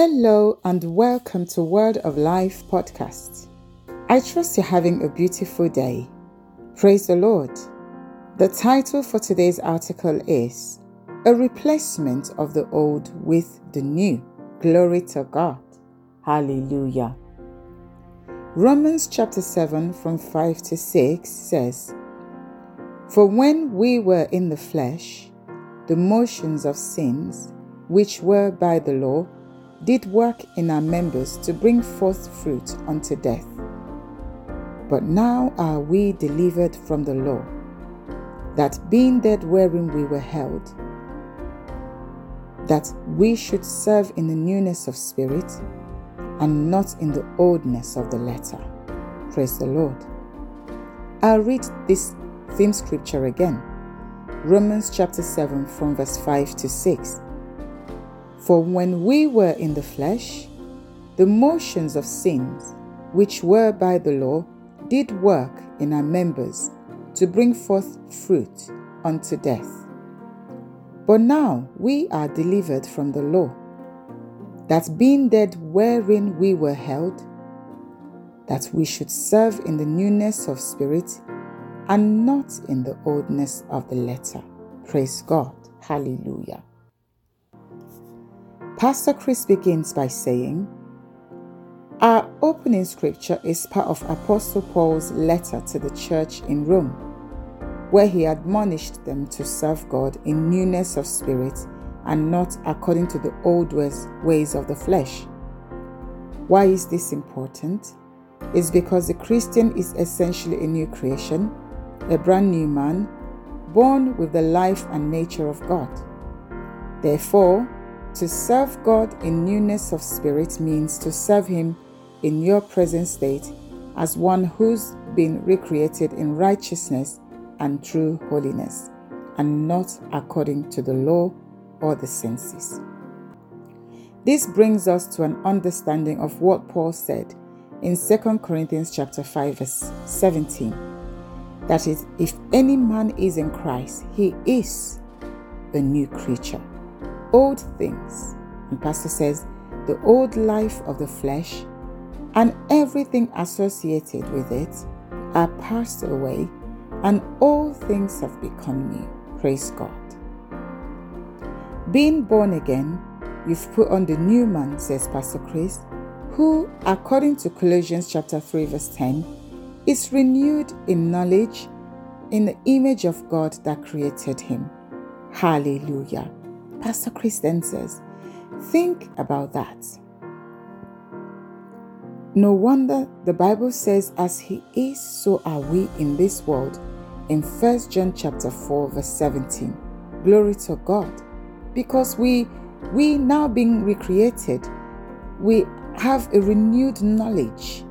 Hello and welcome to Word of Life podcast. I trust you're having a beautiful day. Praise the Lord. The title for today's article is A Replacement of the Old with the New. Glory to God. Hallelujah. Romans chapter 7 from 5 to 6 says, For when we were in the flesh, the motions of sins, which were by the law, did work in our members to bring forth fruit unto death. But now are we delivered from the law, that being dead wherein we were held, that we should serve in the newness of spirit and not in the oldness of the letter. Praise the Lord. I'll read this theme scripture again Romans chapter 7 from verse 5 to 6. For when we were in the flesh, the motions of sins, which were by the law, did work in our members to bring forth fruit unto death. But now we are delivered from the law, that being dead wherein we were held, that we should serve in the newness of spirit and not in the oldness of the letter. Praise God. Hallelujah. Pastor Chris begins by saying, Our opening scripture is part of Apostle Paul's letter to the church in Rome, where he admonished them to serve God in newness of spirit and not according to the old ways of the flesh. Why is this important? It's because the Christian is essentially a new creation, a brand new man, born with the life and nature of God. Therefore, to serve God in newness of spirit means to serve Him in your present state as one who's been recreated in righteousness and true holiness, and not according to the law or the senses. This brings us to an understanding of what Paul said in 2 Corinthians chapter 5 verse 17. That is if any man is in Christ, he is a new creature old things. And Pastor says, the old life of the flesh and everything associated with it are passed away, and all things have become new. Praise God. Being born again, you've put on the new man, says Pastor Chris, who, according to Colossians chapter 3, verse 10, is renewed in knowledge in the image of God that created him. Hallelujah. Pastor Chris then says, Think about that. No wonder the Bible says, As he is, so are we in this world, in 1 John chapter 4, verse 17. Glory to God. Because we we now being recreated, we have a renewed knowledge,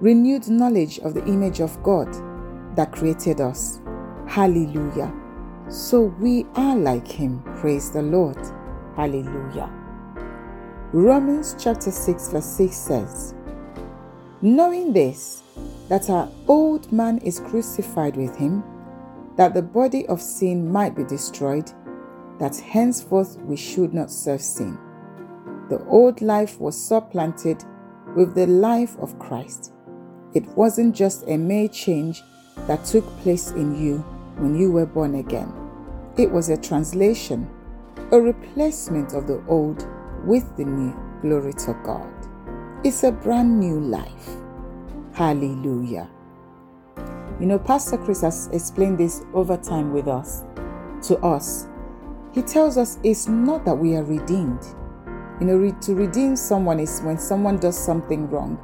renewed knowledge of the image of God that created us. Hallelujah. So we are like him. Praise the Lord. Hallelujah. Romans chapter 6, verse 6 says, Knowing this, that our old man is crucified with him, that the body of sin might be destroyed, that henceforth we should not serve sin. The old life was supplanted with the life of Christ. It wasn't just a mere change that took place in you when you were born again. It was a translation, a replacement of the old with the new. Glory to God. It's a brand new life. Hallelujah. You know, Pastor Chris has explained this over time with us, to us. He tells us it's not that we are redeemed. You know, to redeem someone is when someone does something wrong,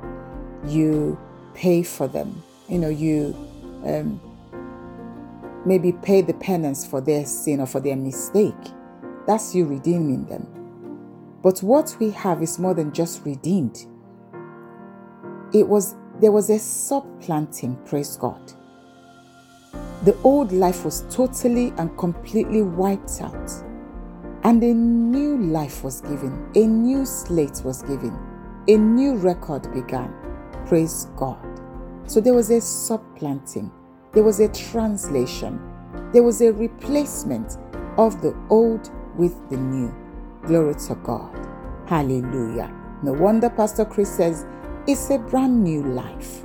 you pay for them. You know, you um, maybe pay the penance for their sin or for their mistake. That's you redeeming them. But what we have is more than just redeemed. It was there was a supplanting, praise God. The old life was totally and completely wiped out. And a new life was given, a new slate was given, a new record began. Praise God. So there was a supplanting. There was a translation, there was a replacement of the old with the new. Glory to God. Hallelujah. No wonder Pastor Chris says it's a brand new life.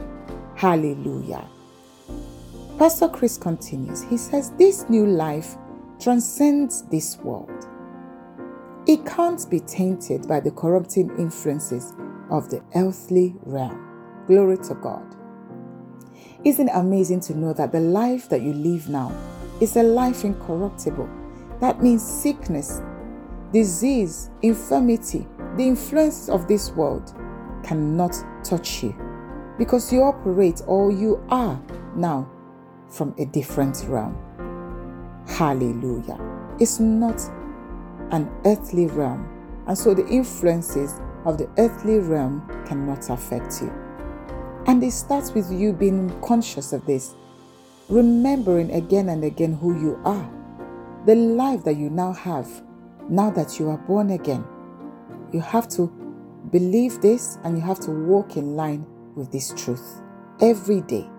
Hallelujah. Pastor Chris continues. He says, This new life transcends this world. It can't be tainted by the corrupting influences of the earthly realm. Glory to God. Isn't it amazing to know that the life that you live now is a life incorruptible? That means sickness, disease, infirmity, the influence of this world cannot touch you because you operate or you are now from a different realm. Hallelujah. It's not an earthly realm, and so the influences of the earthly realm cannot affect you. And it starts with you being conscious of this, remembering again and again who you are, the life that you now have, now that you are born again. You have to believe this and you have to walk in line with this truth every day.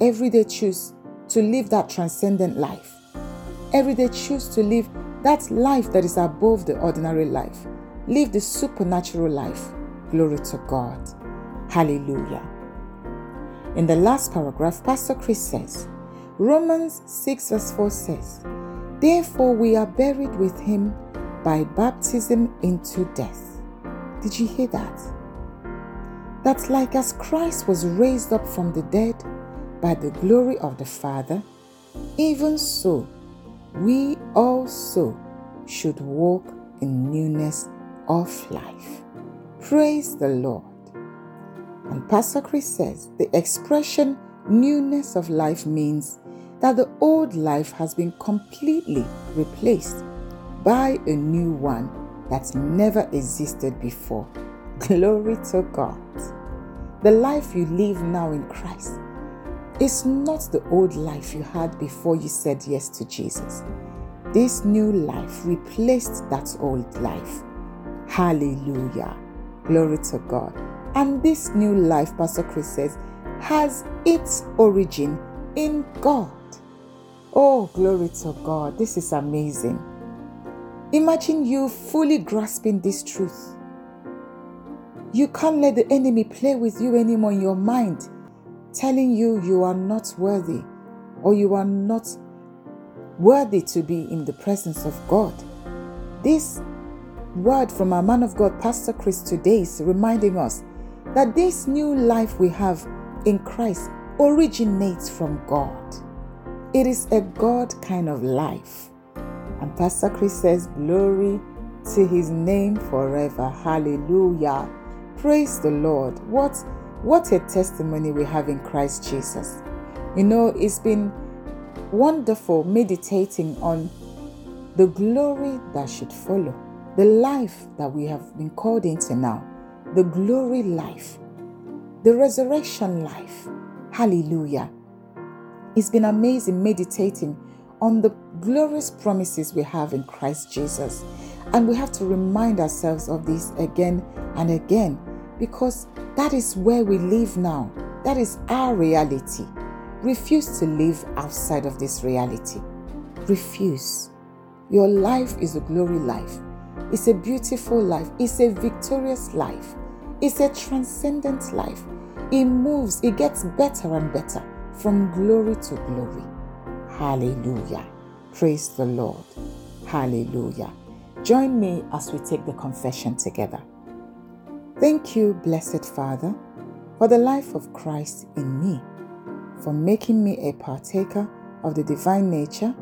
Every day, choose to live that transcendent life. Every day, choose to live that life that is above the ordinary life. Live the supernatural life. Glory to God. Hallelujah. In the last paragraph, Pastor Chris says, Romans 6 verse 4 says, Therefore we are buried with him by baptism into death. Did you hear that? That's like as Christ was raised up from the dead by the glory of the Father, even so we also should walk in newness of life. Praise the Lord. And Pastor Chris says the expression newness of life means that the old life has been completely replaced by a new one that never existed before. Glory to God. The life you live now in Christ is not the old life you had before you said yes to Jesus. This new life replaced that old life. Hallelujah. Glory to God. And this new life, Pastor Chris says, has its origin in God. Oh, glory to God. This is amazing. Imagine you fully grasping this truth. You can't let the enemy play with you anymore in your mind telling you you are not worthy or you are not worthy to be in the presence of God. This word from our man of God, Pastor Chris, today is reminding us that this new life we have in Christ originates from God. It is a God kind of life. And Pastor Chris says, Glory to his name forever. Hallelujah. Praise the Lord. What what a testimony we have in Christ Jesus. You know, it's been wonderful meditating on the glory that should follow, the life that we have been called into now, the glory life, the resurrection life. Hallelujah. It's been amazing meditating on the glorious promises we have in Christ Jesus. And we have to remind ourselves of this again and again because that is where we live now. That is our reality. Refuse to live outside of this reality. Refuse. Your life is a glory life. It's a beautiful life. It's a victorious life. It's a transcendent life. It moves, it gets better and better from glory to glory. Hallelujah. Praise the Lord. Hallelujah. Join me as we take the confession together. Thank you, Blessed Father, for the life of Christ in me, for making me a partaker of the divine nature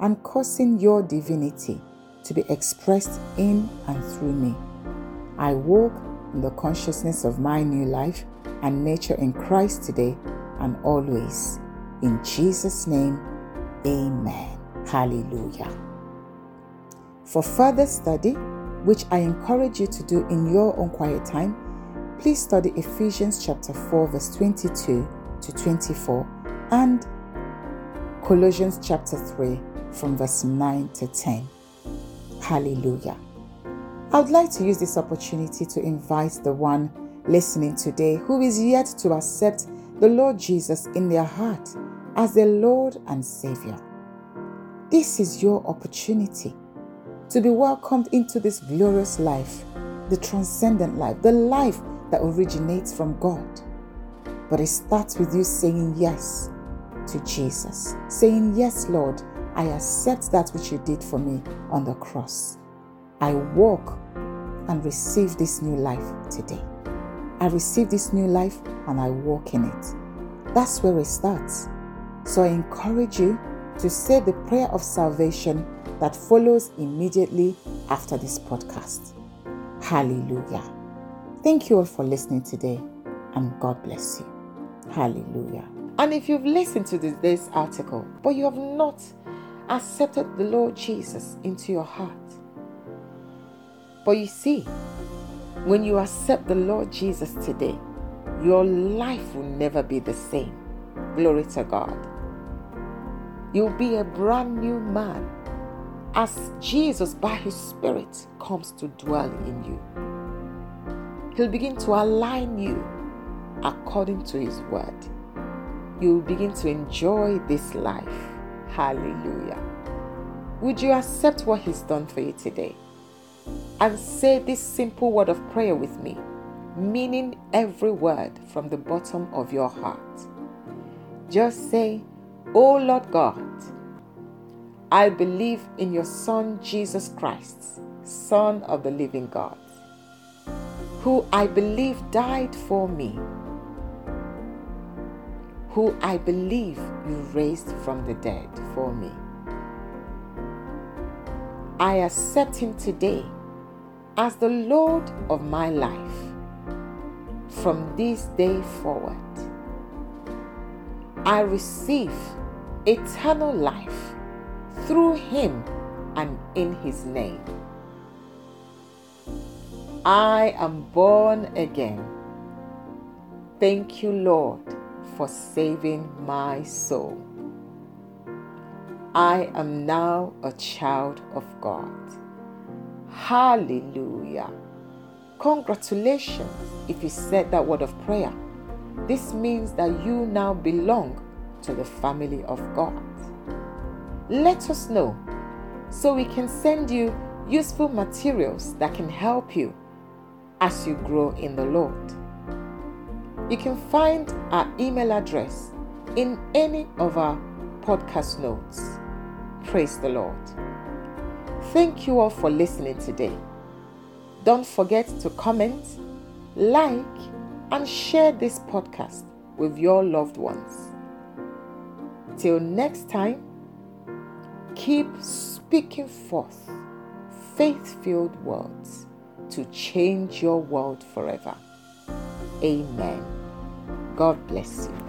and causing your divinity to be expressed in and through me. I walk in the consciousness of my new life and nature in Christ today and always. In Jesus' name, amen. Hallelujah. For further study, which I encourage you to do in your own quiet time, please study Ephesians chapter 4, verse 22 to 24, and Colossians chapter 3, from verse 9 to 10. Hallelujah. I would like to use this opportunity to invite the one listening today who is yet to accept the Lord Jesus in their heart as their Lord and Savior. This is your opportunity to be welcomed into this glorious life the transcendent life, the life that originates from God. But it starts with you saying yes to Jesus, saying, Yes, Lord, I accept that which you did for me on the cross. I walk and receive this new life today. I receive this new life and I walk in it. That's where it starts. So I encourage you to say the prayer of salvation that follows immediately after this podcast. Hallelujah. Thank you all for listening today and God bless you. Hallelujah. And if you've listened to this, article, but you have not accepted the Lord Jesus into your heart, but you see, when you accept the Lord Jesus today, your life will never be the same. Glory to God. You'll be a brand new man as Jesus, by His Spirit, comes to dwell in you. He'll begin to align you according to His word. You'll begin to enjoy this life. Hallelujah. Would you accept what He's done for you today? And say this simple word of prayer with me, meaning every word from the bottom of your heart. Just say, Oh Lord God, I believe in your Son, Jesus Christ, Son of the living God, who I believe died for me, who I believe you raised from the dead for me. I accept him today as the Lord of my life from this day forward. I receive eternal life through him and in his name. I am born again. Thank you, Lord, for saving my soul. I am now a child of God. Hallelujah. Congratulations if you said that word of prayer. This means that you now belong to the family of God let us know so we can send you useful materials that can help you as you grow in the Lord. You can find our email address in any of our podcast notes. Praise the Lord. Thank you all for listening today. Don't forget to comment, like, and share this podcast with your loved ones. Till next time, Keep speaking forth faith filled words to change your world forever. Amen. God bless you.